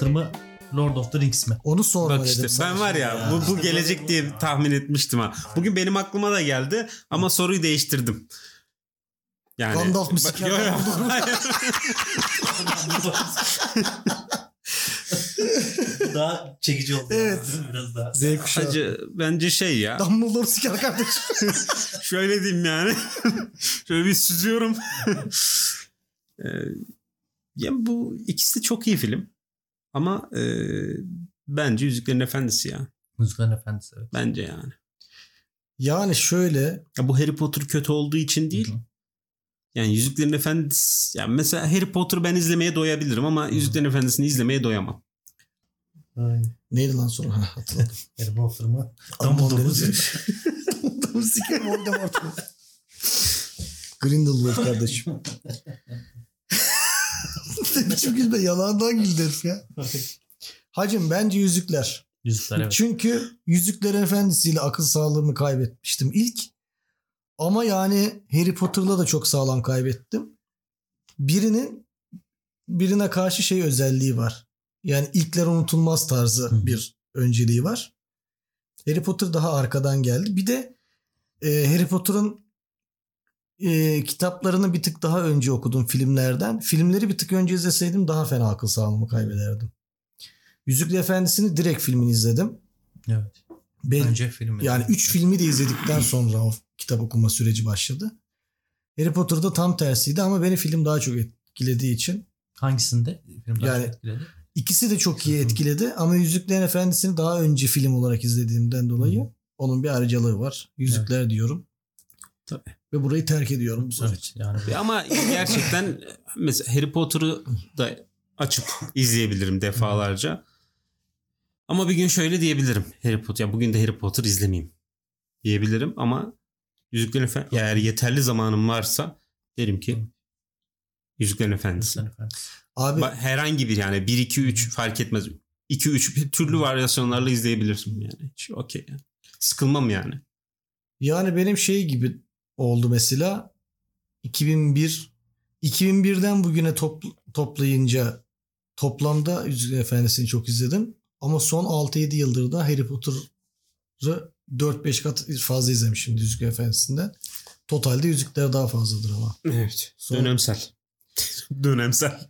Potter mı Lord of the Rings mi? Onu sorma Bak işte dedim ben var şimdi ya, bu, bu gelecek diye tahmin etmiştim ha. Bugün benim aklıma da geldi ama soruyu değiştirdim. Yani Gandalf mı Bak- siker? Yo, yo. Hayır. daha çekici oldu. Evet. Biraz daha. Z kuşağı. Bence, bence şey ya. Dumbledore siker kardeşim. Şöyle diyeyim yani. Şöyle bir süzüyorum. Ee, yani bu ikisi de çok iyi film. Ama e, bence Yüzüklerin Efendisi ya. Müziklerin Efendisi evet. Bence yani. yani şöyle Ya bu Harry Potter kötü olduğu için değil. Hı hı. Yani Yüzüklerin Efendisi yani mesela Harry Potter'ı ben izlemeye doyabilirim ama Yüzüklerin Efendisi'ni izlemeye doyamam. Aynen. neydi lan soru? Ha, hatırladım. Harry Potter mı? Dumbledore Dumbledore. Dumbledore siker Voldemort? Grindelwald kardeşim. İçin gülme yalandan güldü herif ya. Hacım bence yüzükler. Yüzükler evet. Çünkü Yüzüklerin Efendisi'yle akıl sağlığımı kaybetmiştim ilk. Ama yani Harry Potter'la da çok sağlam kaybettim. Birinin birine karşı şey özelliği var. Yani ilkler unutulmaz tarzı Hı. bir önceliği var. Harry Potter daha arkadan geldi. Bir de e, Harry Potter'ın e, kitaplarını bir tık daha önce okudum filmlerden. Filmleri bir tık önce izleseydim daha fena akıl sağlığımı kaybederdim. Yüzükler Efendisi'ni direkt filmini izledim. Evet. Ben, Önce film. yani 3 filmi de izledikten sonra o kitap okuma süreci başladı. Harry Potter'da tam tersiydi ama beni film daha çok etkilediği için Hangisinde? Film daha Yani- çok etkiledi. ikisi de çok iyi etkiledi ama Yüzüklerin Efendisi'ni daha önce film olarak izlediğimden dolayı Hı onun bir ayrıcalığı var. Yüzükler diyorum. Tabii. Ve burayı terk ediyorum bu sonuç. Evet yani. Ama gerçekten mesela Harry Potter'ı da açıp izleyebilirim defalarca. Ama bir gün şöyle diyebilirim. Harry Potter ya bugün de Harry Potter izlemeyeyim diyebilirim ama Yüzüklerin Efendisi eğer yeterli zamanım varsa derim ki Yüzüklerin Efendisi. Abi Herhangi bir yani 1 2 3 fark etmez. 2 3 türlü varyasyonlarla izleyebilirsin yani. Hiç okey yani. Sıkılmam yani. yani benim şey gibi oldu mesela 2001 2001'den bugüne topl- toplayınca toplamda Yüzüklerin Efendisi'ni çok izledim. Ama son 6-7 yıldır da Harry Potter'ı 4-5 kat fazla izlemişim Yüzüklerin Efendisi'nden. Totalde yüzükler daha fazladır ama. Evet. Son- Dönemsel. Dönemsel.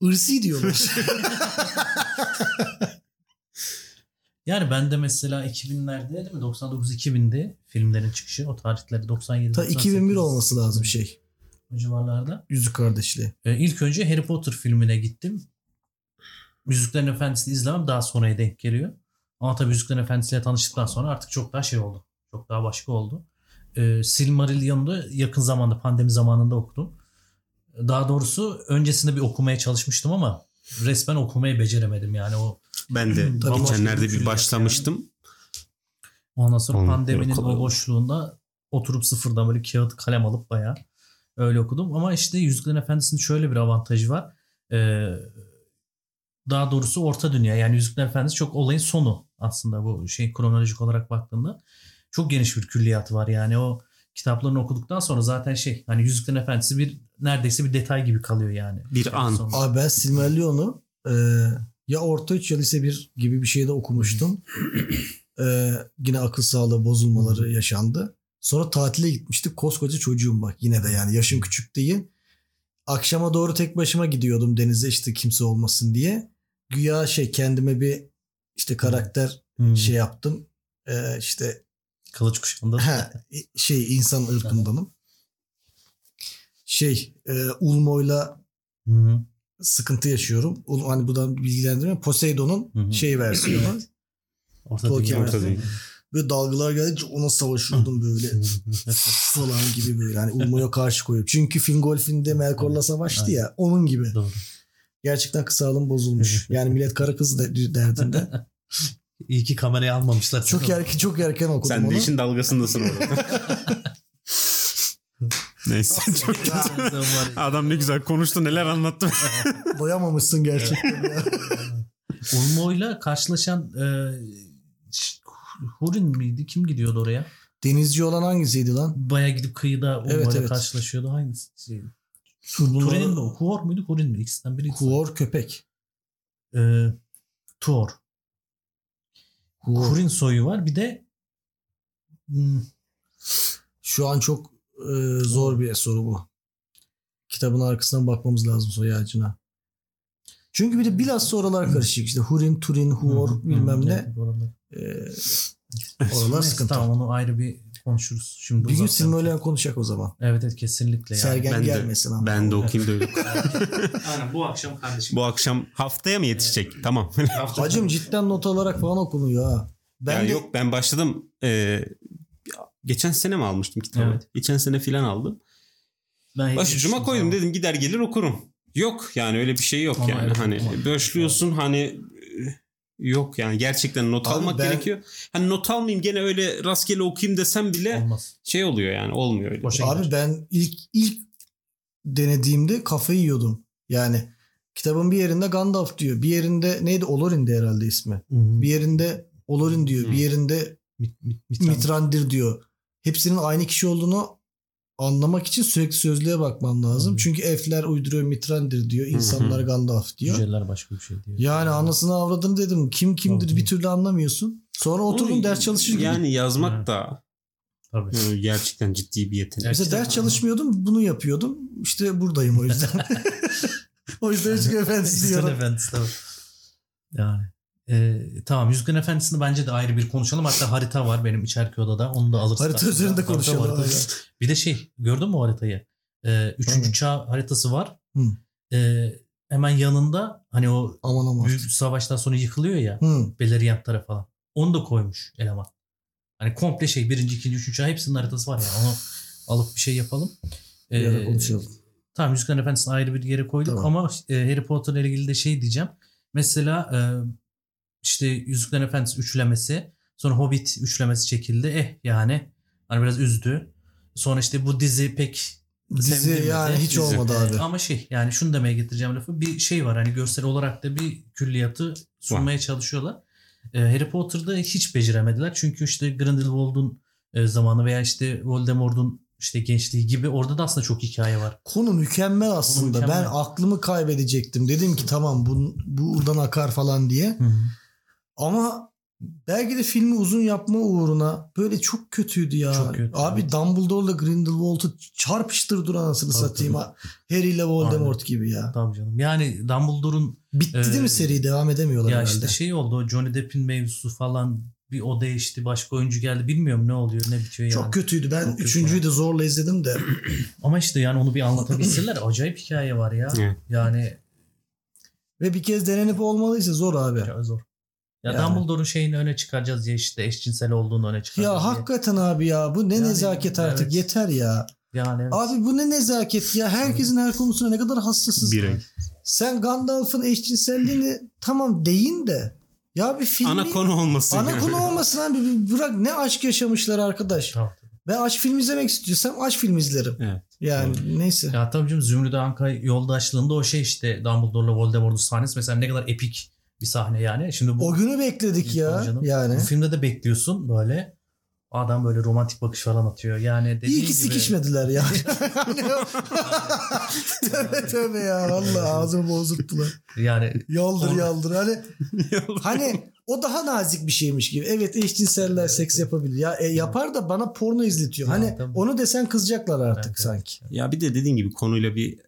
Irsi diyorlar. Yani ben de mesela 2000'lerde değil mi? 99-2000'de filmlerin çıkışı. O tarihleri 97 Ta 2001 olması lazım şey. O civarlarda. Yüzük Kardeşliği. Ee, ilk önce Harry Potter filmine gittim. Yüzüklerin Efendisi'ni izlemem daha sonraya denk geliyor. Ama tabii Yüzüklerin Efendisi'yle tanıştıktan sonra artık çok daha şey oldu. Çok daha başka oldu. Ee, Silmarillion'u yakın zamanda pandemi zamanında okudum. Daha doğrusu öncesinde bir okumaya çalışmıştım ama resmen okumayı beceremedim yani o Ben de Tabii geçenlerde bir bir başlamıştım. Ondan sonra Olmuyor, pandeminin o boşluğunda oturup sıfırdan böyle kağıt kalem alıp bayağı öyle okudum. Ama işte Yüzüklerin Efendisi'nin şöyle bir avantajı var. Ee, daha doğrusu Orta Dünya yani Yüzüklerin Efendisi çok olayın sonu aslında bu şey kronolojik olarak baktığında. Çok geniş bir külliyatı var yani o kitaplarını okuduktan sonra zaten şey hani Yüzüklerin Efendisi bir neredeyse bir detay gibi kalıyor yani. Bir an. Sonra. Abi ben Silmarillion'u e, ya orta 3 ya lise 1 gibi bir şeyde okumuştum. E, yine akıl sağlığı bozulmaları yaşandı. Sonra tatile gitmiştik. Koskoca çocuğum bak yine de yani yaşım küçük değil. Akşama doğru tek başıma gidiyordum denize işte kimse olmasın diye. Güya şey kendime bir işte karakter Hmm. şey yaptım. E, işte Kılıç kuşağında. Ha, şey insan ırkındanım. Şey e, Ulmo'yla Hı hı. sıkıntı yaşıyorum. Ul- Hani buradan bilgilendirme. Poseidon'un şey versiyonu. Orta Tolkien Dünya. Böyle dalgalar geldikçe ona savaşıyordum böyle falan gibi böyle. Hani Ulmo'ya karşı koyup. Çünkü Fingolfin'de Melkor'la savaştı ya. Onun gibi. Doğru. Gerçekten kısalım bozulmuş. Yani millet karı kız de- derdinde. İyi ki kamerayı almamışlar. Çok erken çok erken okudum Sen onu. de işin dalgasındasın orada. Neyse çok kötü. Adam ne güzel konuştu neler anlattı. Doyamamışsın gerçekten ya. Ulmo'yla karşılaşan e, Hurin miydi? Kim gidiyordu oraya? Denizci olan hangisiydi lan? Baya gidip kıyıda Ulmo'yla Evet, evet. karşılaşıyordu. Hangisi? Şey, Bunlar- Turin'in mi? o? Huor muydu? Hurin mi? İkisinden biriydi. Huor köpek. e, Tuor. Hu- Hurin soyu var. Bir de hmm, Şu an çok e, zor bir soru bu. Kitabın arkasından bakmamız lazım soy ağacına. Çünkü bir de bilhassa oralar karışık. İşte Hurin, Turin, Huor bilmem ne. oralar. E, sıkıntı. Tamam onu ayrı bir konuşuruz. Şimdi Bir gün Silmarillion konuşacak o zaman. Evet evet kesinlikle. Yani. Sergen Ben de- gelmesin ama. Ben de okuyayım da öyle. Aynen bu akşam kardeşim. Bu akşam haftaya mı yetişecek? Tamam. Hacım cidden not alarak falan okunuyor ha. Ben ya de yok ben başladım. Ee, geçen sene mi almıştım kitabı? Evet. Geçen sene filan aldım. Ben Başucuma koydum dedim gider gelir okurum. Yok yani öyle bir şey yok Ama yani. evet, hani ama- başlıyorsun hani e, yok yani gerçekten not Abi almak ben- gerekiyor. Hani not almayayım gene öyle rastgele okuyayım desem bile Olmaz. şey oluyor yani olmuyor öyle. Boşa Abi gider. ben ilk ilk denediğimde kafayı yiyordum. Yani kitabın bir yerinde Gandalf diyor. Bir yerinde neydi? Olorin'di herhalde ismi. Hı hı. Bir yerinde Olorin diyor. Hı. Bir yerinde Mit, mit, mitran. Mitrandir diyor. Hepsinin aynı kişi olduğunu anlamak için sürekli sözlüğe bakman lazım. Hı. Çünkü elfler uyduruyor Mitrandir diyor. İnsanlar Hı hı. Gandalf diyor. Cüceler başka bir şey diyor. Yani anasını avradını dedim. Kim kimdir Tabii. bir türlü anlamıyorsun. Sonra oturdum ders çalışır gibi. Yani yazmak da Tabii. e, gerçekten ciddi bir yetenek. Mesela ders çalışmıyordum bunu yapıyordum. İşte buradayım o yüzden. o yüzden Yüzük Efendisi diyorum. Efendisi tabii. Yani. E, tamam Yüzüklerin Efendisi'ni bence de ayrı bir konuşalım. Hatta harita var benim içeriki odada. Onu da alırız. Harita üzerinde konuşalım. harita. Bir de şey gördün mü o haritayı? Ee, üçüncü Hı. çağ haritası var. Hı. Ee, hemen yanında hani o Aman aman. büyük savaştan sonra yıkılıyor ya Hı. Beleriand tarafı falan. Onu da koymuş eleman. Hani komple şey birinci, ikinci, üçüncü çağ hepsinin haritası var ya. Onu alıp bir şey yapalım. Ee, konuşalım. Tamam Yüzüklerin Efendisi'ni ayrı bir yere koyduk Tamam. ama e, Harry Potter ile ilgili de şey diyeceğim. Mesela e, işte Yüzüklerin Efendisi üçlemesi sonra Hobbit üçlemesi çekildi. Eh yani hani biraz üzdü. Sonra işte bu dizi pek Dizi yani hiç Dizi. olmadı abi. Ama şey yani şunu demeye getireceğim lafı bir şey var hani görsel olarak da bir külliyatı sunmaya çalışıyorlar. E, Harry Potter'da hiç beceremediler çünkü işte Grindelwald'un e, zamanı veya işte Voldemort'un işte gençliği gibi orada da aslında çok hikaye var. Konu mükemmel aslında. mükemmel. Ben aklımı kaybedecektim. Dedim ki tamam bu, buradan akar falan diye. Ama belki de filmi uzun yapma uğruna böyle çok kötüydü ya. Çok kötü, Abi evet. Dumbledore'la Grindelwald'u çarpıştırdı anasını Tabii, satayım. tabii. ha. Harry ile Voldemort gibi ya. Tabii canım. Yani Dumbledore'un Bitti değil Ee, mi seri? Devam edemiyorlar ya herhalde. işte şey oldu o Johnny Depp'in mevzusu falan bir o değişti başka oyuncu geldi bilmiyorum ne oluyor ne bitiyor yani. Çok kötüydü. Ben Çok kötü üçüncüyü de zorla izledim de. Ama işte yani onu bir anlatabilseler acayip hikaye var ya. Yani Ve bir kez denenip olmalıysa zor abi. ya zor. Ya Yani. Dumbledore'un şeyini öne çıkaracağız diye işte eşcinsel olduğunu öne çıkaracağız. Ya diye. hakikaten abi ya bu ne Yani, nezaket artık evet. yeter ya. Yani evet. Abi bu ne nezaket ya herkesin her konusuna ne kadar hassasız. Bir ay. Sen Gandalf'ın eşcinselliğini tamam deyin de ya bir filmi Ana konu olmasın. ana yani. konu olmasın abi bırak ne aşk yaşamışlar arkadaş. Tamam. Ben aşk film izlemek istiyorsam aşk film izlerim. Evet. Yani neyse. Ya tabii canım Zümrüt Anka yoldaşlığında o şey işte Dumbledore'la Voldemort'un sahnesi mesela ne kadar epik bir sahne yani. Şimdi bu O günü bekledik ya. canım. Yani. Bu filmde de bekliyorsun böyle. Adam böyle romantik bakış falan atıyor. Yani dediğin İyi ki gibi. sikişmediler ya. tövbe tövbe ya. Vallahi ağzımı bozuttular. Yani Yaldır Orada- yaldır. Hani hani o daha nazik bir şeymiş gibi. Evet eşcinseller seks yapabilir. Ya e, yapar da bana porno izletiyor. Ya, Hani tabii. onu desen kızacaklar artık Evet, evet. sanki. Ya bir de dediğin gibi konuyla bir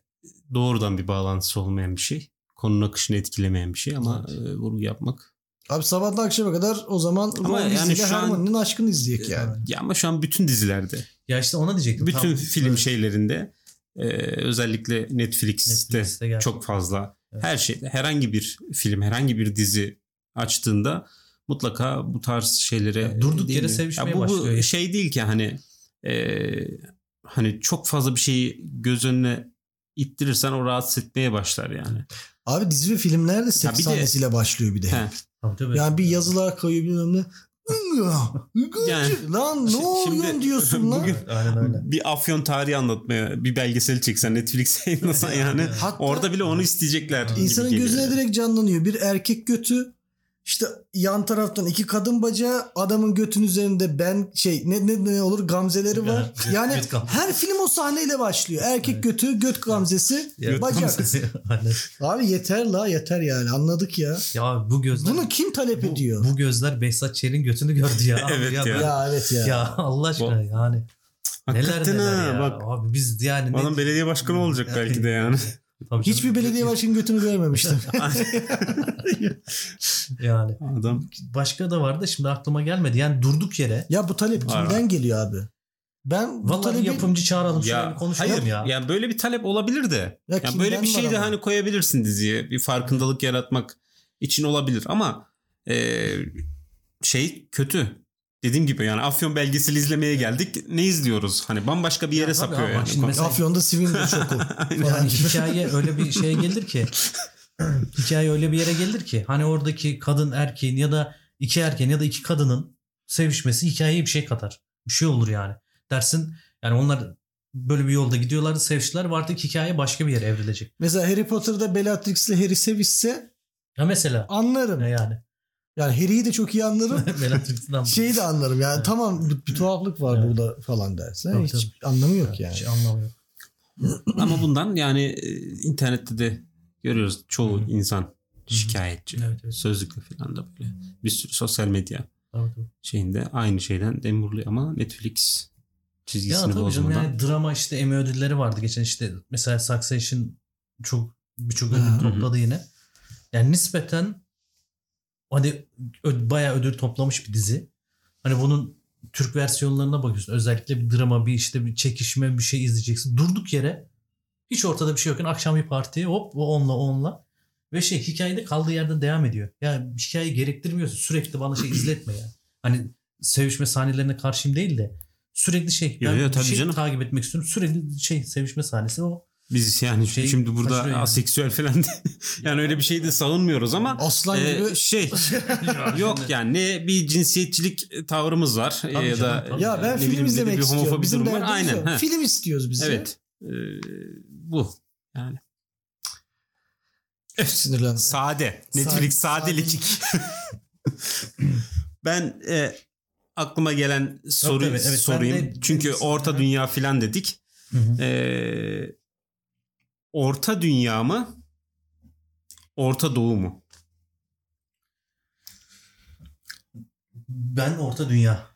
doğrudan bir bağlantısı olmayan bir şey. Konunun akışını etkilemeyen bir şey ama e, vurgu yapmak. Abi sabahtan akşama kadar o zaman Ama yani şu an- Hermione'nin aşkını izleyek yani. Ya ama şu an bütün dizilerde, ya işte ona diyecektim. bütün Tam- film Evet. şeylerinde e, özellikle Netflix'te, Netflix'te çok fazla Evet. her şeyde herhangi bir film, herhangi bir dizi açtığında mutlaka bu tarz şeylere Ya durduk yere değiniyor. sevişmeye ya bu, başlıyor bu şey değil ki hani e, hani çok fazla bir şeyi göz önüne ittirirsen o rahatsız etmeye başlar yani. Abi dizi ve filmler de seks sahnesiyle başlıyor bir de. He. Tabii, tabii. Yani bir yazılar kayıyor bilmem ne. Yani- lan ne Şimdi- oluyorsun diyorsun lan. bugün- Aynen öyle. Bir afyon tarihi anlatmaya bir belgesel çeksen Netflix'e yayınlasan yani Hatta orada bile onu isteyecekler. gibi insanın gözüne yani. direkt canlanıyor. Bir erkek götü İşte yan taraftan iki kadın bacağı adamın götün üzerinde ben şey ne ne, ne olur gamzeleri var. Yani gamzesi. her film o sahneyle başlıyor. Erkek Evet. götü, göt gamzesi, Ya, bacak. Aynen. Abi yeter la yeter yani anladık ya. ya bu gözler Bunu kim talep bu, ediyor? bu gözler Behzat Ç'nin götünü gördü ya. Evet ya. ben- ya evet ya. Ya Allah aşkına yani. Neler Hakikaten neler ha, ya. bak. Abi biz yani ne- Adam belediye başkanı olacak belki de yani. Tabii canım. Hiçbir belediye başkanının götünü görmemiştim. yani Adam başka da vardı şimdi aklıma gelmedi. Yani durduk yere ya bu talep kimden geliyor abi? Ben bu vallahi talebi yapımcı çağıralım şöyle bir konuşalım hayır, ya. Yani böyle bir talep olabilir de. Ya yani böyle bir şey de hani koyabilirsin diziye. Bir farkındalık yaratmak için olabilir ama e, şey kötü. Dediğim gibi yani Afyon belgeseli izlemeye geldik. Ne izliyoruz? Hani bambaşka bir yere Ya sapıyor yani. şimdi mesela- Afyon'da Swinger şoku. Yani falan. hikaye öyle bir şeye gelir ki hikaye öyle bir yere gelir ki hani oradaki kadın erkeğin ya da iki erkeğin ya da iki kadının sevişmesi hikayeye bir şey katar. Bir şey olur yani. Dersin yani onlar böyle bir yolda gidiyorlardı seviştiler ve artık hikaye başka bir yere evrilecek. Mesela Harry Potter'da Bellatrix ile Harry sevişse Ya mesela anlarım. ne yani? Yani Harry'i de çok iyi anlarım. Şeyi de anlarım yani tamam bir, bir tuhaflık var Evet. burada falan derse Tabii, hiç anlamı yok yani. Hiç anlamıyor. Ama bundan yani e, internette de görüyoruz çoğu Hı hı. insan şikayetçi. Evet, evet. Sözlükle falan da böyle bir sürü sosyal medya Tabii, tabii. şeyinde aynı şeyden dem vuruluyor ama Netflix Ya çizgisini tabii canım bozmadan. yani drama işte Emmy ödülleri vardı geçen işte mesela Succession çok birçok ödül topladı yine. Yani nispeten hani ö- bayağı ödül toplamış bir dizi. Hani bunun Türk versiyonlarına bakıyorsun. Özellikle bir drama, bir işte bir çekişme bir şey izleyeceksin. Durduk yere hiç ortada bir şey yokken akşam bir parti hop o onunla onunla ve şey hikayede kaldığı yerden devam ediyor. Yani hikaye gerektirmiyorsun. Sürekli bana şey izletme ya. Hani sevişme sahnelerine karşıyım değil de sürekli şey Yo, ben bir tabii şey canım. takip etmek istiyorum. Sürekli şey sevişme sahnesi o. Biz yani Şey şimdi burada yani. aseksüel falan de- yani öyle bir şey de savunmuyoruz ama Aslan e, gibi şey yok yani ne bir cinsiyetçilik tavrımız var e, Tabii ya canım, da tabii. ya ben ne film bileyim, izlemek bir istiyorum. Bizim durum var. derdimiz Aynen. ha. Film istiyoruz biz. de. Evet. E, bu yani Sinirlendim. sade. Netflix sadelik. ben e, aklıma gelen soruyu evet, evet. Sorayım. de- Çünkü orta dünya filan dedik. Hı hı. E, orta dünya mı? Orta doğu mu? Ben Orta Dünya.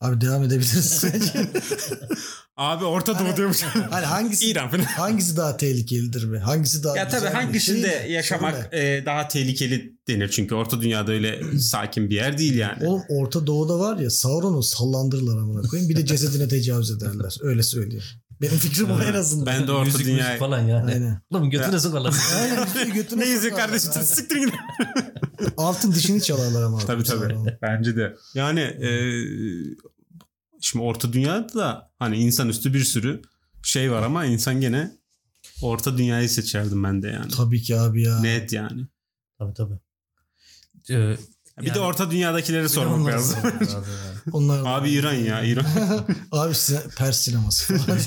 Abi devam edebiliriz bence. Abi Orta Doğu diyormuş. hani hangisi İran falan. hangisi daha tehlikelidir mi? Hangisi daha Ya tabii hangisinde Şey, yaşamak e, daha tehlikeli denir. Çünkü Orta Dünya'da öyle sakin bir yer değil yani. Oğlum Orta Doğu'da var ya Sauron'u sallandırırlar amına koyayım. Bir de cesedine tecavüz ederler. Öyle söyleyeyim. Benim fikrim o en azından. Ben de Orta müzik, Dünya... müzik falan yani. Aynen. Oğlum götüne sokarlar. Aynen. üstüne götüne Ne izliyor kardeşim? Aynen. Siktir git. Altın dişini çalarlar ama. Tabii tabii. Bence de. Yani e, şimdi Orta Dünya'da da hani insanüstü bir sürü şey var ama insan gene Orta Dünya'yı seçerdim ben de yani. Tabii ki abi ya. Net yani. tabii tabii. Ee, Bir Yani- de Orta Dünya'dakileri sormak lazım. lazım. Onlar Abi İran ya İran. abi size Pers sineması falan.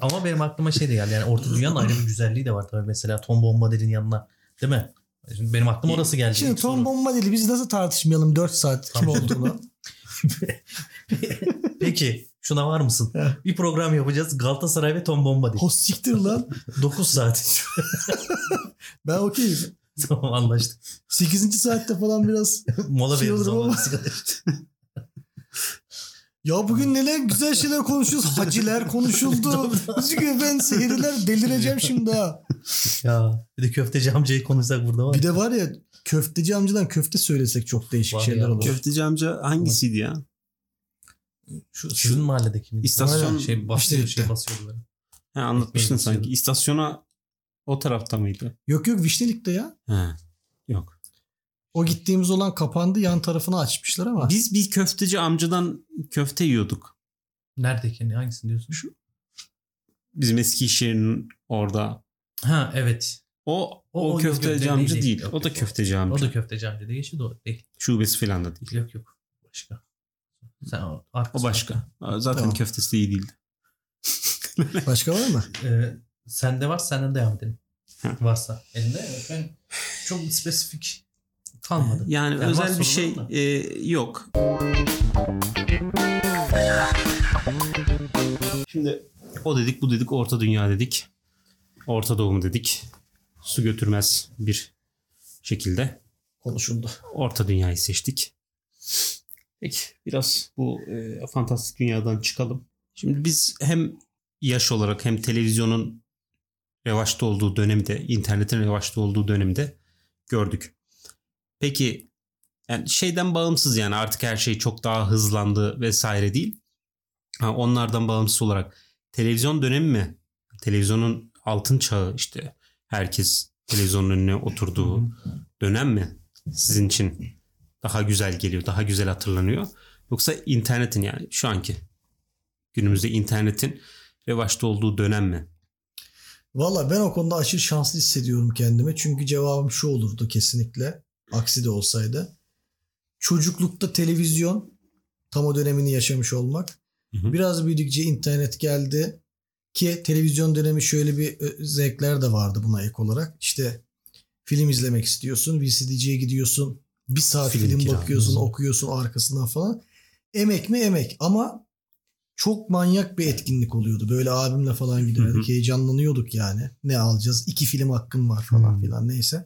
Ama benim aklıma şey de geldi. Yani Orta Dünya'nın ayrı bir güzelliği de var tabii. Mesela Tom Bombadil'in yanına. Değil mi? Şimdi benim aklıma orası geldi. Şimdi Tom soru. Bombadil'i biz nasıl tartışmayalım 4 saat kim olduğunu. Peki şuna var mısın? Bir program yapacağız. Galatasaray ve Tom Bombadil. O siktir lan. 9 saat. Ben okeyim. tamam anlaştık. 8. saatte falan biraz Mola Şey veririz ama. ya bugün neler güzel şeyler konuşuyoruz. Haciler konuşuldu. Müzik efendim seyirler delireceğim şimdi ha. ya bir de köfteci amcayı konuşsak burada var. Bir de var ya köfteci amcadan köfte söylesek çok değişik Var şeyler ya. olur. Köfteci amca hangisiydi ya? Şu sizin mahalledeki miydi? İstasyon- şey basıyor, İşte- şey basıyordu böyle. Ha, anlatmıştın sanki. İstasyona o tarafta mıydı? Yok yok Vişnelik'te ya. Ha. Yok. O gittiğimiz olan kapandı yan tarafını açmışlar ama. Biz bir köfteci amcadan köfte yiyorduk. Neredeki? ne? Hangisini diyorsun? Şu. Bizim eski iş yerinin orada. Ha evet. O O- o, o köfteci yok, amca değil, değil. yok, o da yok. köfteci amca. O da köfteci amca diye geçiyordu. O değil. Şubesi falan da değil. Yok yok. Başka. Sen o, O başka. Zaten Tamam. köftesi de iyi değildi. Başka var mı? Ee, sende var senden devam edelim. Ha. Varsa. Elinde. Ben çok spesifik kalmadı. Yani, Yani özel bir şey da. e, yok. Şimdi o dedik bu dedik Orta Dünya dedik. Orta Doğu mu dedik. Su götürmez bir şekilde Konuşuldu. Orta Dünya'yı seçtik. Peki biraz bu e, fantastik dünyadan çıkalım. Şimdi biz hem yaş olarak hem televizyonun revaçta olduğu dönemde, internetin revaçta olduğu dönemde gördük. Peki yani şeyden bağımsız yani artık her şey çok daha hızlandı vesaire değil. Ha, onlardan bağımsız olarak televizyon dönemi mi? Televizyonun altın çağı işte herkes televizyonun önüne oturduğu dönem mi sizin için daha güzel geliyor, daha güzel hatırlanıyor? Yoksa internetin yani şu anki günümüzde internetin revaçta olduğu dönem mi? Valla ben o konuda aşırı şanslı hissediyorum kendime. Çünkü cevabım şu olurdu kesinlikle. Aksi de olsaydı. Çocuklukta televizyon tam o dönemini yaşamış olmak. Hı hı. Biraz büyüdükçe internet geldi. Ki televizyon dönemi şöyle bir ö, zevkler de vardı buna ek olarak. İşte film izlemek istiyorsun. VCD'ciye gidiyorsun. Bir saat Film film, bakıyorsun, okuyorsun arkasından falan. Emek mi emek ama çok manyak bir etkinlik oluyordu. Böyle abimle falan giderdik. Hı hı. Heyecanlanıyorduk yani. Ne alacağız? İki film hakkım var falan filan neyse.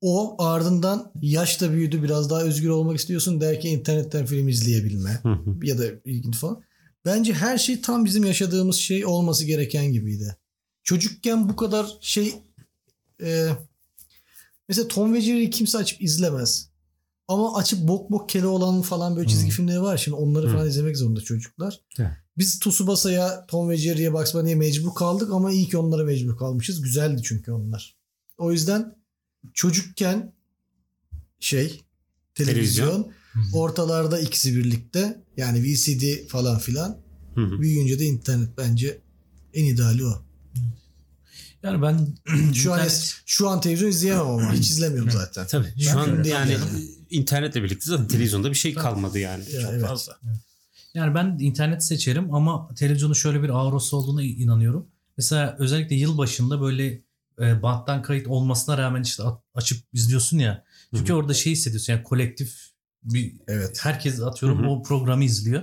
O ardından yaş da büyüdü. Biraz daha özgür olmak istiyorsun derken internetten film izleyebilme ya da ilginç falan. Bence her şey tam bizim yaşadığımız şey olması gereken gibiydi. Çocukken bu kadar şey e, mesela Tom ve Jerry'yi kimse açıp izlemez. Ama açıp bok bok kele olan falan böyle çizgi Hmm. filmleri var. Şimdi onları Hmm. falan izlemek zorunda çocuklar. Evet. Biz Tsubasa'ya, Tom ve Jerry'ye Bugs Bunny'ye mecbur kaldık ama iyi ki onlara mecbur kalmışız. Güzeldi çünkü onlar. O yüzden çocukken şey televizyon, Televizyon. ortalarda ikisi birlikte yani VCD falan filan Hı hı. büyüyünce de internet bence en ideali o. Yani ben Şu an internet- şu an televizyon izleyemem ama hiç izlemiyorum zaten. Tabii. Ben Şu an öyle yani yani. İnternetle birlikte zaten televizyonda bir şey kalmadı yani. Ya, Çok evet. fazla. Yani ben internet seçerim ama televizyonun şöyle bir aurası olduğuna inanıyorum. Mesela özellikle yıl başında böyle e, banttan kayıt olmasına rağmen işte açıp izliyorsun ya. Çünkü Hı hı. orada şey hissediyorsun yani kolektif bir Evet. herkes atıyorum Hı hı. o programı izliyor.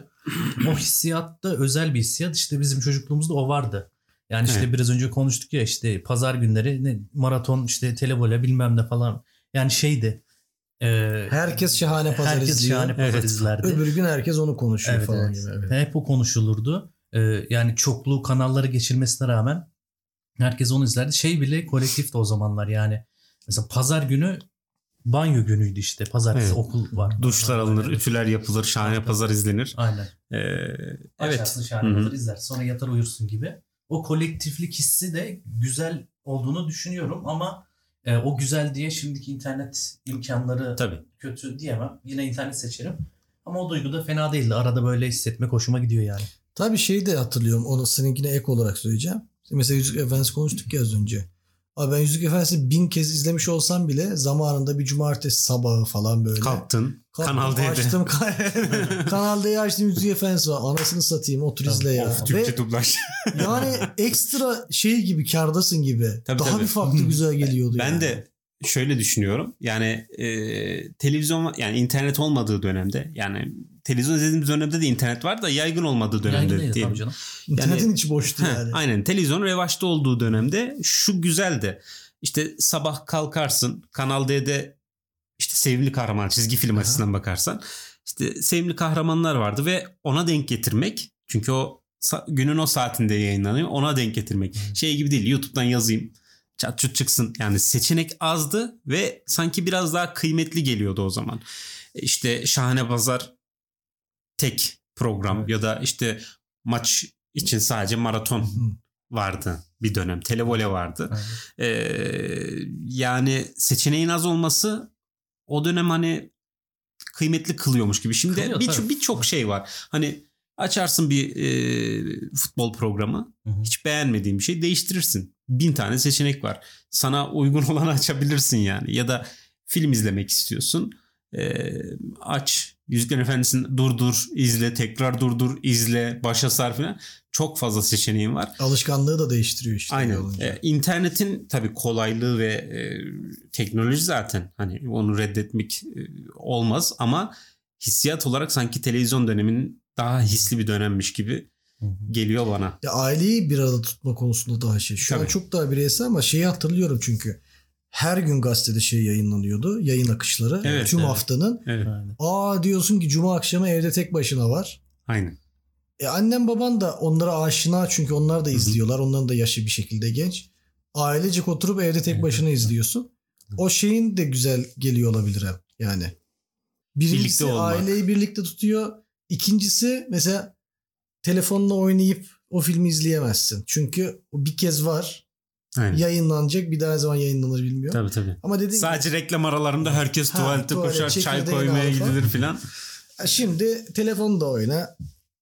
o hissiyat da özel bir hissiyat. İşte bizim çocukluğumuzda o vardı. Yani işte Evet. biraz önce konuştuk ya işte pazar günleri ne, maraton işte televole bilmem ne falan. Yani şeydi. E, Herkes şahane pazar herkes izliyor. şahane pazar Evet. izlerdi. Öbür gün herkes onu konuşuyor Evet, falan evet. gibi. Evet. Hep o konuşulurdu. Ee, yani çoklu kanalları geçirmesine rağmen herkes onu izlerdi. Şey bile kolektifti o zamanlar yani. Mesela pazar günü banyo günüydü işte. Pazartesi Evet. okul var. Duşlar alınır, ütüler yapılır, şahane pazar izlenir. Aynen. Ee, evet. Açarsın şahane Hı hı. pazar izler. Sonra yatar uyursun gibi. O kolektiflik hissi de güzel olduğunu düşünüyorum ama e, o güzel diye şimdiki internet imkanları Tabii. kötü diyemem. Yine internet seçerim. Ama o duygu da fena değildi. Arada böyle hissetmek hoşuma gidiyor yani. Tabii şeyi de hatırlıyorum. Onu seninkine ek olarak söyleyeceğim. Mesela Yüzük Efendisi konuştuk ya az önce. Abi ben Yüzük Efendisi bin kez izlemiş olsam bile zamanında bir cumartesi sabahı falan böyle. Kalktın. Kalktım, Kanal D'de. Açtım. Kanal D'yi açtım Yüzük Efendisi var. Anasını satayım otur Tabii, izle ya. Of Ve Türkçe dublaj. yani ekstra şey gibi kardasın gibi. Tabii, Daha tabii. bir farklı güzel geliyordu Ben yani. de şöyle düşünüyorum. Yani e, televizyon yani internet olmadığı dönemde yani televizyon izlediğimiz dönemde de internet var da yaygın olmadığı dönemde Yaygın diyelim. tabii canım. İnternetin içi boştu Heh, yani. Aynen televizyon revaçta olduğu dönemde şu güzeldi. İşte sabah kalkarsın Kanal D'de işte sevimli kahraman çizgi film Aha. açısından bakarsan işte sevimli kahramanlar vardı ve ona denk getirmek çünkü o sa- günün o saatinde yayınlanıyor ona denk getirmek. Hı. Şey gibi değil YouTube'dan yazayım çat çut çıksın yani seçenek azdı ve sanki biraz daha kıymetli geliyordu o zaman. İşte Şahane Pazar tek program Evet. ya da işte maç için sadece maraton vardı bir dönem. Televole vardı. Ee, yani seçeneğin az olması o dönem hani kıymetli kılıyormuş gibi. Şimdi birçok tabii. birçok şey var. Hani açarsın bir e, futbol programı. Hiç beğenmediğin bir şey değiştirirsin. Bin tane seçenek var. Sana uygun olanı açabilirsin yani. Ya da film izlemek istiyorsun. Ee, aç Yüzüklerin Efendisi'ni durdur, izle, tekrar durdur, izle, başa sar falan. Çok fazla seçeneğin var. Alışkanlığı da değiştiriyor işte. Aynen. olunca. E, internetin tabii kolaylığı ve e, teknoloji zaten hani onu reddetmek e, olmaz ama hissiyat olarak sanki televizyon döneminin daha hisli bir dönemmiş gibi geliyor bana. Ya aileyi bir arada tutma konusunda daha şey. Şu an Tabii. çok daha bireysel ama şeyi hatırlıyorum çünkü. Her gün gazetede şey yayınlanıyordu. Yayın akışları. Evet, tüm evet. haftanın. Evet. Aa diyorsun ki cuma akşamı evde tek başına var. Aynen. E annem baban da onlara aşina çünkü onlar da izliyorlar. Onların da yaşı bir şekilde genç. Ailecek oturup evde tek Evet. başına izliyorsun. O şeyin de güzel geliyor olabilir hem yani. Birincisi Birlikte olmak. aileyi birlikte tutuyor. İkincisi mesela telefonla oynayıp o filmi izleyemezsin. Çünkü o bir kez var. Aynen. Yayınlanacak. Bir daha ne zaman yayınlanır bilmiyorum. Tabii tabii. Ama dediğim gibi Sadece reklam aralarında herkes Ha, tuvalete tuvalet, koşar, çay koymaya gidilir filan. Şimdi telefonda oyna.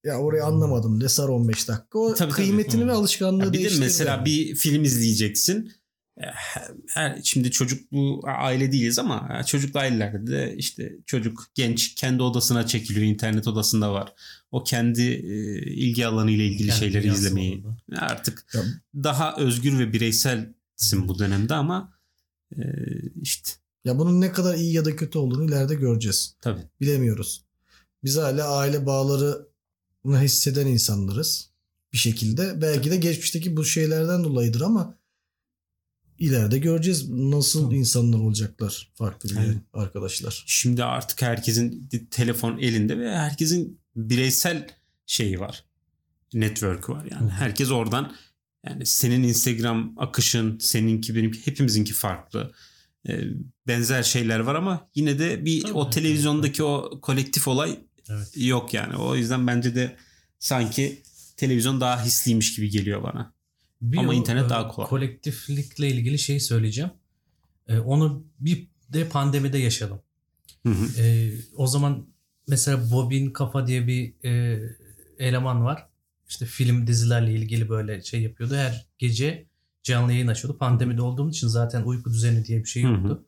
Ya orayı anlamadım de sar 15 dakika. O Tabii, tabii. kıymetini Hı. ve alışkanlığı Ya bir de mesela bir film izleyeceksin. E, Her, şimdi çocuklu aile değiliz ama çocuklu ailelerde de işte çocuk genç kendi odasına çekiliyor. internet odasında var. O kendi e, ilgi alanı ile ilgili Kendi şeyleri izlemeyi oldu. artık Ya- daha özgür ve bireyselsin bu dönemde ama e, işte Ya bunun ne kadar iyi ya da kötü olduğunu ileride göreceğiz. tabii. Bilemiyoruz. Biz hala aile bağlarını hisseden insanlarız. Bir şekilde. Belki de geçmişteki bu şeylerden dolayıdır ama ileride göreceğiz nasıl Tamam. insanlar olacaklar farklı bir Aynen. arkadaşlar. Şimdi artık herkesin telefon elinde ve herkesin bireysel şeyi var. Network var yani. Herkes oradan yani senin Instagram akışın, seninki benimki hepimizinki farklı. Ee, benzer şeyler var ama yine de bir Tabii, o evet, televizyondaki o kolektif olay Evet. yok yani. O yüzden bence de sanki televizyon daha hisliymiş gibi geliyor bana. Bir Ama o, internet e, daha kolay. Kolektiflikle ilgili şey söyleyeceğim. E, onu bir de pandemide yaşadım. Hı hı. E, o zaman mesela Bobin Kafa diye bir e, eleman var. İşte film dizilerle ilgili böyle şey yapıyordu. Her gece canlı yayın açıyordu. Pandemide olduğum için zaten uyku düzeni diye bir şey Hı hı. yoktu.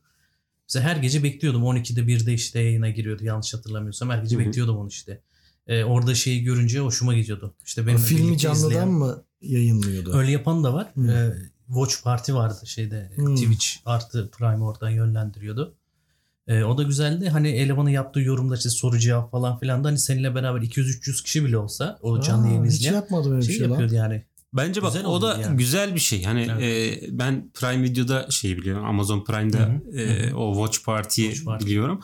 Mesela her gece bekliyordum. 12'de 1'de işte yayına giriyordu. Yanlış hatırlamıyorsam. Her gece Hı hı. bekliyordum onu işte. E, orada şeyi görünce hoşuma gidiyordu. İşte benimle Filmi canlıdan izleyen- mı yayınlıyordu? Öyle yapan da var. Hmm. Ee, Watch Party vardı şeyde. Hmm. Twitch artı Prime oradan yönlendiriyordu. Ee, o da güzeldi. Hani elemanın yaptığı yorumda işte soru cevap falan filan da hani seninle beraber 200-300 kişi bile olsa o canlı Aa, yayını hiç yapmadım öyle bir şey, şey lan. yapıyordu yani. Bence bak Güzel o da yani. güzel bir şey. Hani Evet. e, ben Prime Video'da şeyi biliyorum. Amazon Prime'da e, o Watch Party'yi Watch Party. biliyorum.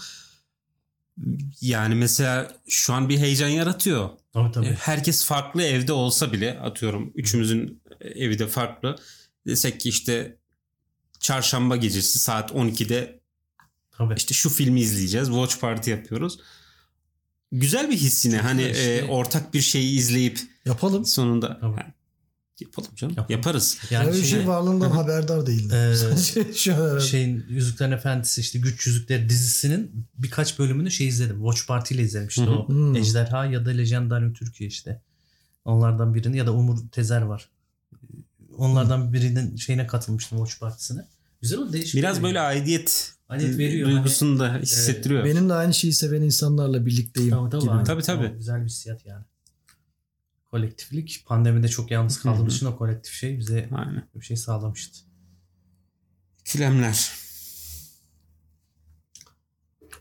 Yani mesela şu an bir heyecan yaratıyor. Tabii tabii. E, Herkes farklı evde olsa bile atıyorum üçümüzün evi de farklı. Desek ki işte çarşamba gecesi saat 12'de tabii. işte şu filmi izleyeceğiz. Watch Party yapıyoruz. Güzel bir his yine. Çok Hani güzel işte. e, ortak bir şeyi izleyip Yapalım. sonunda Tabii. Yani yapalım canım. Yapalım. Yaparız. Yani Öyle bir şey, şey varlığından Hı hı. haberdar değildim. Ee, şu an şeyin Yüzüklerin Efendisi işte Güç Yüzükleri dizisinin birkaç bölümünü şey izledim. Watch Party ile izledim işte Hı hı. o Hmm. Ejderha ya da Legendarium Türkiye işte. Onlardan birini ya da Umur Tezer var. Onlardan birinin şeyine katılmıştım Watch Party'sine. Güzel oldu değişik. Biraz böyle aidiyet Aidiyet veriyor. duygusunu da hissettiriyor. Benim de aynı şeyi seven insanlarla birlikteyim Tabii tabii. gibi. aynen. Tabii, tabii. O Güzel bir hissiyat yani. Kolektiflik. Pandemide çok yalnız kaldığımız için o kolektif şey bize Aynen. bir şey sağlamıştı. İkilemler.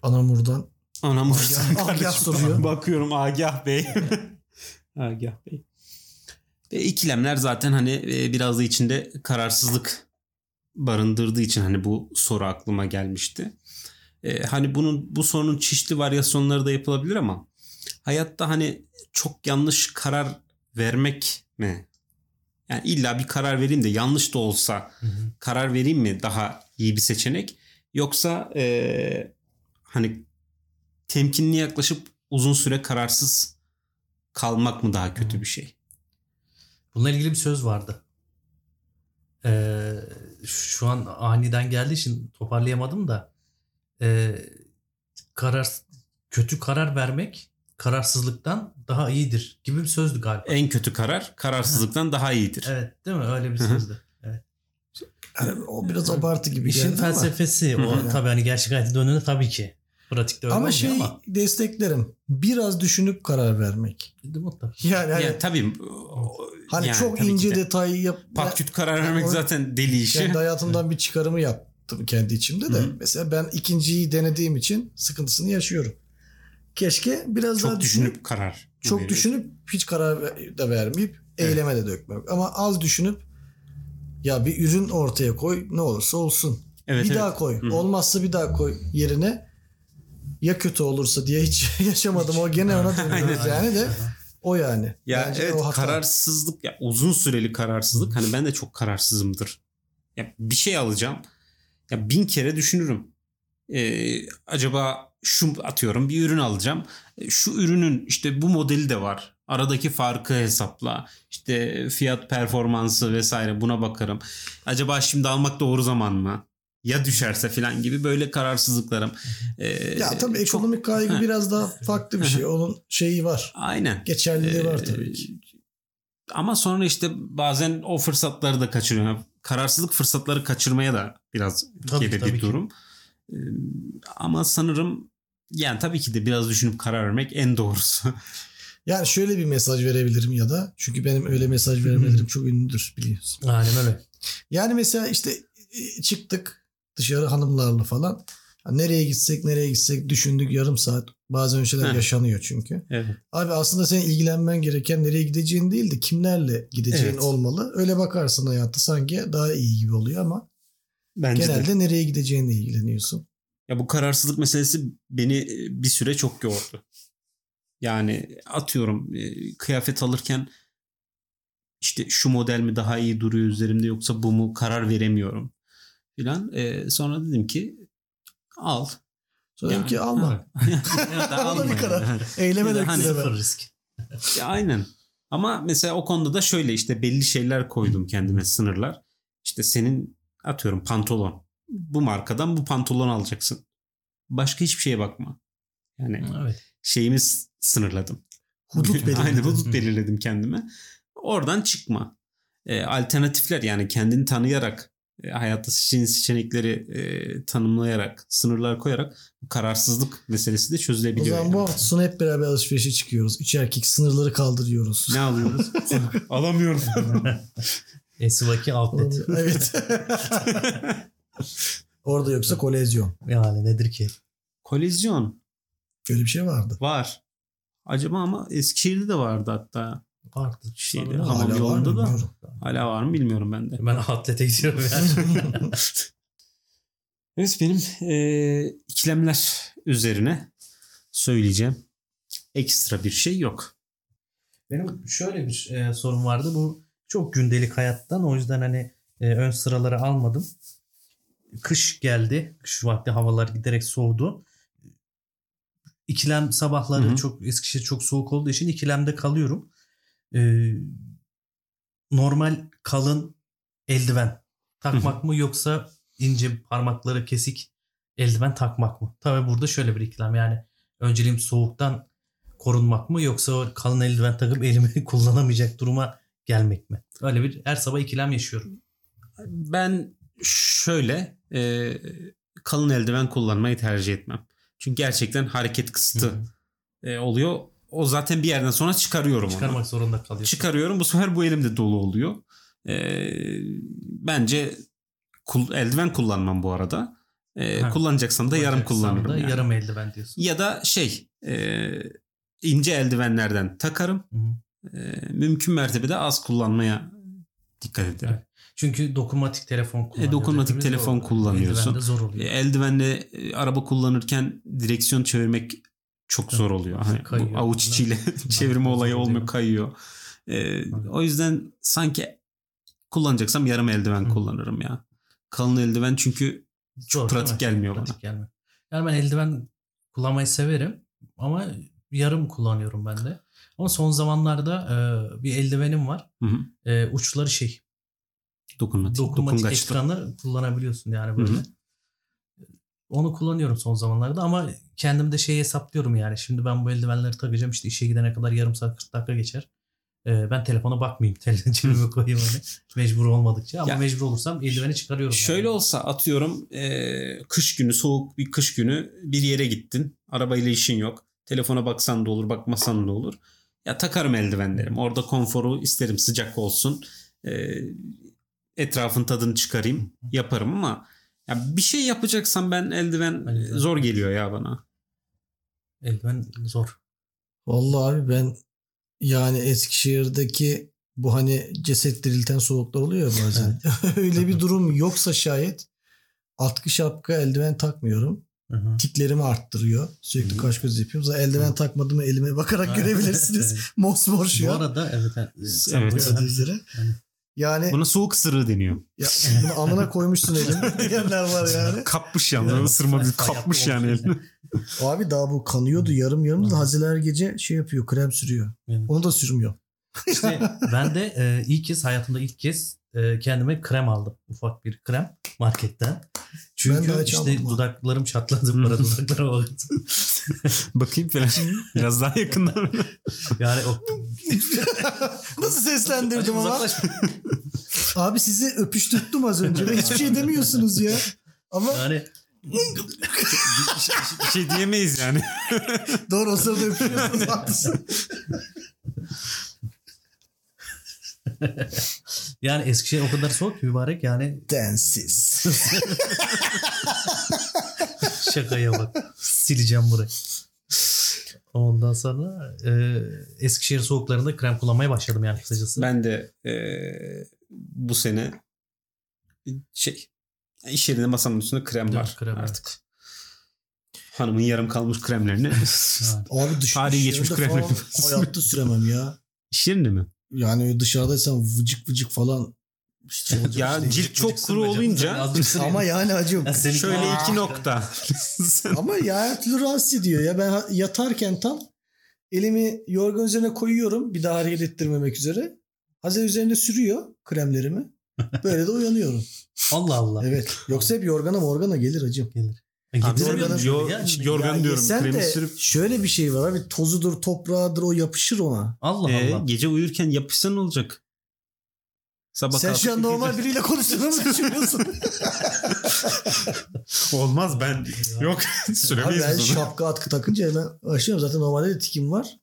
Anamur'dan. Anam Agah- Agah soruyor. Bakıyorum Agah Bey. Agah Bey. Ve ikilemler zaten hani e, biraz da içinde kararsızlık barındırdığı için hani bu soru aklıma gelmişti. E, hani bunun bu sorunun çeşitli varyasyonları da yapılabilir ama hayatta hani çok yanlış karar vermek mi? Yani illa bir karar vereyim de yanlış da olsa Hı hı. karar vereyim mi daha iyi bir seçenek yoksa eee, hani temkinli yaklaşıp uzun süre kararsız kalmak mı daha kötü Hı. bir şey? Bununla ilgili bir söz vardı. Ee, şu an aniden geldiği için toparlayamadım da ee, karar kötü karar vermek kararsızlıktan daha iyidir gibi bir sözdü galiba. En kötü karar kararsızlıktan daha iyidir. Evet değil mi? Öyle bir sözdü. Yani o biraz abartı gibi İşin ama. felsefesi Hı o tabii hani gerçek hayata döndüğünde tabii ki Pratikte öyle ama şey ama. desteklerim. Biraz düşünüp karar vermek. Mutlaka. Yani hani, Ya tabii hani yani çok tabii ince de. detay yap. Patküt karar Yani vermek zaten deli işi. Kendi hayatımdan bir çıkarımı yaptım kendi içimde de. Hı. Mesela ben ikinciyi denediğim için sıkıntısını yaşıyorum. Keşke biraz daha Çok düşünüp düşünüp karar. çok veriyorsun. düşünüp hiç karar da vermeyip Evet. eyleme de dökmek. Ama az düşünüp ya bir ürün ortaya koy ne olursa olsun. Evet, bir evet. daha koy. Hı. Olmazsa bir daha koy yerine. Ya kötü olursa diye hiç yaşamadım. O gene ona dönüyoruz yani de o yani. Ya Bence evet o hata. kararsızlık ya uzun süreli kararsızlık hani ben de çok kararsızımdır. Ya bir şey alacağım. Ya bin kere düşünürüm. Ee, acaba şu atıyorum bir ürün alacağım. Şu ürünün işte bu modeli de var. Aradaki farkı hesapla. İşte fiyat performansı vesaire buna bakarım. Acaba şimdi almak doğru zaman mı? Ya düşerse falan gibi böyle kararsızlıklarım. Ee, Ya tabii çok- ekonomik kaygı biraz daha farklı bir şey. Onun şeyi var. Aynen. Geçerliliği var Ee, tabii ki. Ama sonra işte bazen o fırsatları da kaçırıyor. Kararsızlık fırsatları kaçırmaya da biraz Tabii, bir ki. durum. Ee, Ama sanırım yani tabii ki de biraz düşünüp karar vermek en doğrusu. Yani şöyle bir mesaj verebilirim ya da çünkü benim öyle mesaj vermelerim çok ünlüdür biliyorsun. Aynen öyle. Yani mesela işte e, çıktık dışarı hanımlarla falan. Nereye gitsek nereye gitsek düşündük yarım saat. Bazen öyle şeyler Heh. yaşanıyor çünkü. evet. Abi aslında senin ilgilenmen gereken nereye gideceğin değil de kimlerle gideceğin Evet. olmalı. Öyle bakarsın hayatı sanki daha iyi gibi oluyor ama Bence de. genelde nereye gideceğinle ilgileniyorsun. Ya bu kararsızlık meselesi beni e, bir süre çok yordu. Yani atıyorum e, kıyafet alırken işte şu model mi daha iyi duruyor üzerimde yoksa bu mu karar veremiyorum filan. E, sonra dedim ki al. Sonra dedim ki alma. Ya da alma bir karar. yani. Eyleme döktü hani. Sıfır risk. Ya aynen. Ama mesela o konuda da şöyle işte belli şeyler koydum kendime sınırlar. İşte senin atıyorum pantolon. Bu markadan bu pantolon alacaksın. Başka hiçbir şeye bakma. Yani Evet. şeyimi s- sınırladım. Hudut belirledin. Aynen hudut belirledim kendime. Oradan çıkma. E, alternatifler yani kendini tanıyarak hayatta seçeneğin seçenekleri e, tanımlayarak sınırlar koyarak bu kararsızlık meselesi de O çözülebiliyor. zaman yani. bu hafta sonu hep beraber alışverişe çıkıyoruz. Üç erkek sınırları kaldırıyoruz. Ne alıyoruz? Alamıyorum. Esvaki outlet. evet. Orada yoksa kolezyon. Yani nedir ki? Kolizyon Öyle bir şey vardı. var. Acaba ama Eskişehir'de de vardı hatta. Vardı. Şeyde, Hala var mı da. bilmiyorum. Hala var mı bilmiyorum ben de. Ben atlete gidiyorum yani. Evet benim e, ikilemler üzerine söyleyeceğim. Ekstra bir şey yok. Benim şöyle bir e, sorun vardı. Bu çok gündelik hayattan. O yüzden hani e, ön sıraları almadım. Kış geldi. Kış vakti havalar giderek soğudu. İkilem sabahları Hı hı. çok Eskişehir çok soğuk olduğu için ikilemde kalıyorum. E, normal kalın eldiven takmak mı yoksa ince parmakları kesik eldiven takmak mı? Tabii burada şöyle bir ikilem yani önceliğim soğuktan korunmak mı yoksa kalın eldiven takıp elimi kullanamayacak duruma gelmek mi? Öyle bir her sabah ikilem yaşıyorum. Ben şöyle e, kalın eldiven kullanmayı tercih etmem. Çünkü gerçekten hareket kısıtı e, oluyor. O zaten bir yerden sonra çıkarıyorum onu. Çıkarmak zorunda kalıyorsun. Çıkarıyorum bu sefer bu elimde dolu oluyor. E, bence kul- eldiven kullanmam bu arada. E, Ha. kullanacaksam da yarım kullanırım. da yani. Yarım eldiven diyorsun. Ya da şey e, ince eldivenlerden takarım. Hı hı. E, mümkün mertebede az kullanmaya dikkat ederim. Evet. Çünkü dokunmatik telefon kullanıyoruz. dokunmatik hepimiz. telefon O kullanıyorsun. eldivende zor E, oluyor. eldivenle e, araba kullanırken direksiyon çevirmek çok zor oluyor. Hani Kayıyor. bu avuç içiyle çevirme olayı olmuyor, kayıyor. E, o yüzden sanki kullanacaksam yarım eldiven Hı. kullanırım ya. Kalın eldiven çünkü Zor, pratik gelmiyor pratik gelmiyor. Yani ben eldiven kullanmayı severim ama yarım kullanıyorum ben de. Ama son zamanlarda e, bir eldivenim var. Hı hı. E, uçları şey dokunmatik, dokunmatik ekranı kullanabiliyorsun yani böyle. Hı hı. Onu kullanıyorum son zamanlarda ama kendim de şey hesaplıyorum yani. Şimdi ben bu eldivenleri takacağım işte işe gidene kadar yarım saat 40 dakika geçer. e, ben telefona bakmayayım. Telefonu cebime koyayım hani. Mecbur olmadıkça. Ama Ya, mecbur olursam eldiveni çıkarıyorum. Şöyle yani. olsa atıyorum e, kış günü soğuk bir kış günü bir yere gittin. Arabayla işin yok. Telefona baksan da olur bakmasan da olur. Ya takarım eldivenlerim. Orada konforu isterim sıcak olsun. E, etrafın tadını çıkarayım. Yaparım ama ya bir şey yapacaksam ben eldiven Eldiven. zor geliyor ya bana. Eldiven zor. Vallahi abi ben yani Eskişehir'deki bu hani ceset dirilten soğuklar oluyor ya bazen. Öyle bir durum yoksa şayet atkı şapka eldiven takmıyorum. Hı hı. Tiklerimi arttırıyor. Sürekli Hı. kaş göz yapıyorum. Zaten eldiven takmadığımı elime bakarak görebilirsiniz. Evet. Mosmor şu Bu an. arada evet. evet. Sen Evet. buyur. Gördüğünüz üzere. Yani- Yani Buna soğuk ısırığı deniyor. ya, bunu amına koymuşsun elin diyenler var yani. Kapmış Evet. yani. Isırma bir kapmış yani elini. Abi daha bu kanıyordu yarım yarım da. Haziler gece şey yapıyor krem sürüyor. Evet. Onu da sürmüyor. İşte ben de e, ilk kez hayatımda ilk kez e, kendime krem aldım. Ufak bir krem marketten. Çünkü işte dudaklarım çatladı arada dudaklara baktım. Bakayım falan. Biraz daha yakından. Yani o Nasıl seslendirdim ama? Abi sizi öpüştürttüm az önce ve hiçbir şey demiyorsunuz ya. Ama Yani bir şey diyemeyiz yani. doğru o sırada öpüşüyorsunuz haklısın. yani Eskişehir o kadar soğuk ki mübarek yani Densiz. şakaya bak. Sileceğim burayı. Ondan sonra e, Eskişehir soğuklarında krem kullanmaya başladım yani kısacası. Ben de eee, bu sene şey iş yerinde masamın üstünde krem Değil var Krem, artık. Hanımın yarım kalmış kremlerini. Abi dış Tarihi geçmiş yerinde kremler. falan Hayatta süremem ya. İş yerinde mi? Yani dışarıdaysam vıcık vıcık falan. işte Ya şey. cilt çok kuru olunca. Ama yani acım. Seninki- şöyle Aa. iki nokta. Ama ya her türlü rahatsız ediyor ya. Ben yatarken tam elimi yorgan üzerine koyuyorum. Bir daha hareket ettirmemek üzere. Hazer üzerinde sürüyor kremlerimi. Böyle de uyanıyorum. Allah Allah. Evet. Yoksa hep yorgana morgana gelir acım. Gelir. Abi musun yo- ya? yorgan Ya diyorum. Kremi de sürüp şöyle bir şey var abi. Tozudur, toprağıdır o yapışır ona. Allah Ee, Allah. gece uyurken yapışsa ne olacak? Sabah Sen şu an normal gece- biriyle konuştuğunu mu düşünüyorsun? Olmaz ben. Yok Abi süremeyiz ben biz onu. şapka atkı takınca hemen başlıyorum. Zaten normalde de tikim var.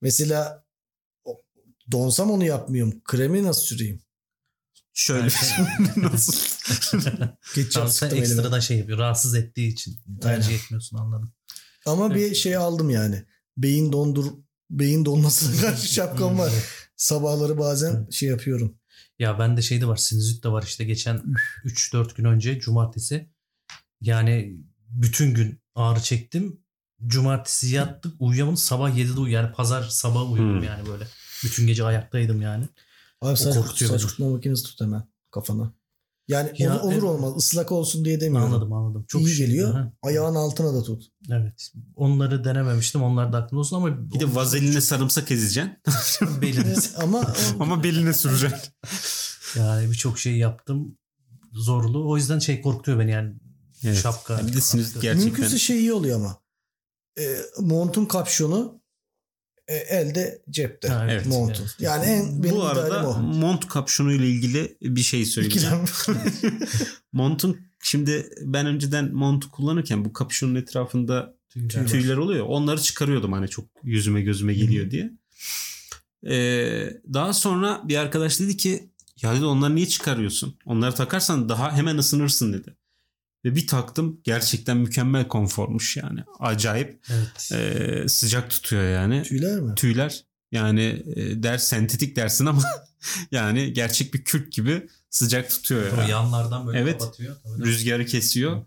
Mesela donsam onu yapmıyorum. Kremi nasıl süreyim? Şöyle nasıl? Ketçap Tamam, sen sıktım elime. ekstradan şey yapıyor. Rahatsız ettiği için tercih etmiyorsun anladım. Ama bir şey aldım yani. Beyin dondur beyin donmasına karşı şapkam var. Sabahları bazen şey yapıyorum. Ya bende şey de var. Sinüzit de var işte geçen 3-4 gün önce cumartesi. Yani bütün gün ağrı çektim. Cumartesi yattık uyuyamadım. Sabah 7'de uyu. Yani pazar sabah uyudum Hmm. yani böyle. Bütün gece ayaktaydım yani. Abi saç, korkutuyor saç kurutma makinesi tut hemen kafana. Yani Ya, olur, olur evet. olmaz. Islak olsun diye demiyorum. Anladım anladım. Çok İyi geliyor. Aha. Ayağın altına da tut. Evet. Onları denememiştim. Onlar da aklımda olsun ama Bir de vazeline sarımsak ezeceksin. belim. Ama Ama beline süreceksin. yani birçok şey yaptım. Zorlu. O yüzden şey korkutuyor beni yani. Evet. Şapka. Ya bir de sinüzit atkı. gerçekten. mümkünse şey iyi oluyor ama. E, montun kapşonu e, elde cepte. Evet. montun. evet. Yani en benim Bu arada o. mont kapşonu ile ilgili bir şey söyleyeceğim. Montun şimdi ben önceden montu kullanırken bu kapşonun etrafında Tüyler. tüyler oluyor. Onları çıkarıyordum hani çok yüzüme gözüme geliyor diye. Ee, daha sonra bir arkadaş dedi ki ya dedi onları niye çıkarıyorsun? Onları takarsan daha hemen ısınırsın dedi. Ve bir taktım gerçekten mükemmel konformuş yani. Acayip Evet. ee, sıcak tutuyor yani. Tüyler mi? Tüyler yani e, ders sentetik dersin ama yani gerçek bir kürk gibi sıcak tutuyor O ya. yanlardan böyle Evet. kapatıyor. Tabii. Rüzgarı kesiyor.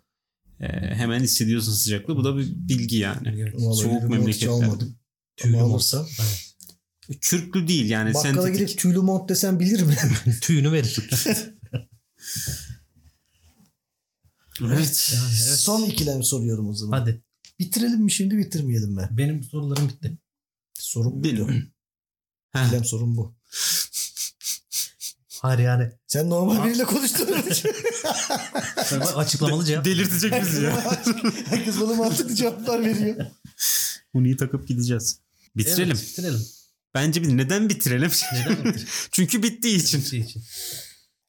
Ee, hemen hissediyorsun sıcaklığı. Bu da bir bilgi yani. Evet. Soğuk bir mont hiç memleketler. almadım. Tüylü alırsam. Evet. Kürklü değil yani Bakkala sentetik. gidip tüylü mont desem bilir mi? Tüyünü verir. Evet. Yani evet. Son ikilem soruyorum o zaman. Hadi. Bitirelim mi şimdi bitirmeyelim mi? Benim sorularım bitti. Sorun Bil- bu. Heh. İkilem sorun bu. Hayır yani. Sen normal biriyle konuştuğun için. Açıklamalı cevap. Delirtecek bizi ya. Herkes bana mantıklı cevaplar veriyor. Uni'yi takıp gideceğiz. Bitirelim. Evet, bitirelim. Bence bir neden bitirelim? Neden bitir? Çünkü bittiği için. Şey için.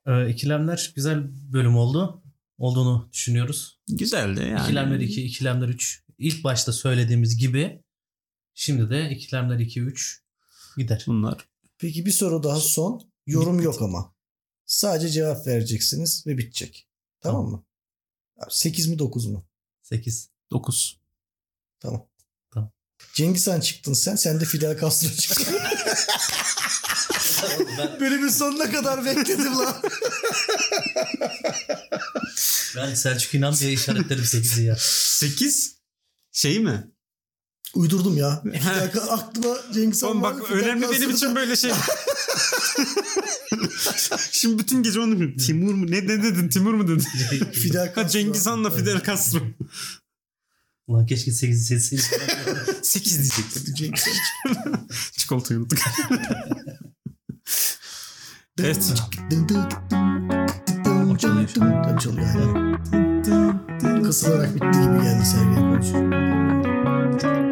Ee, ikilemler güzel bölüm oldu. Olduğunu düşünüyoruz. Güzeldi yani. İkilemler 2, ikilemler 3. İlk başta söylediğimiz gibi şimdi de ikilemler 2, 3 gider. Bunlar. Peki bir soru daha son. Yorum yok ama. Sadece cevap vereceksiniz ve bitecek. Tamam, Tamam. mı? 8 mi 9 mu? 8. 9. Tamam. Cengiz Han çıktın sen. Sen de Fidel Castro çıktın. ben, Bölümün sonuna kadar bekledim lan. ben Selçuk İnan diye işaretledim 8'i ya. 8 şey mi? Uydurdum ya. Fidel aklıma Cengiz Han Oğlum bak Fidel önemli benim Castro için da- böyle şey. Şimdi bütün gece onu. Timur mu? Ne, ne dedin? Timur mu dedin? Fidel Ha, Castro. Cengiz Han'la Fidel Castro. Ulan keşke 8'i seçseydim. 8 diyecektim. Han. Çikolatayı unuttuk. evet. O çalıyor. Tabii aynen. Kısılarak bitti gibi geldi Sergen konuşuyor.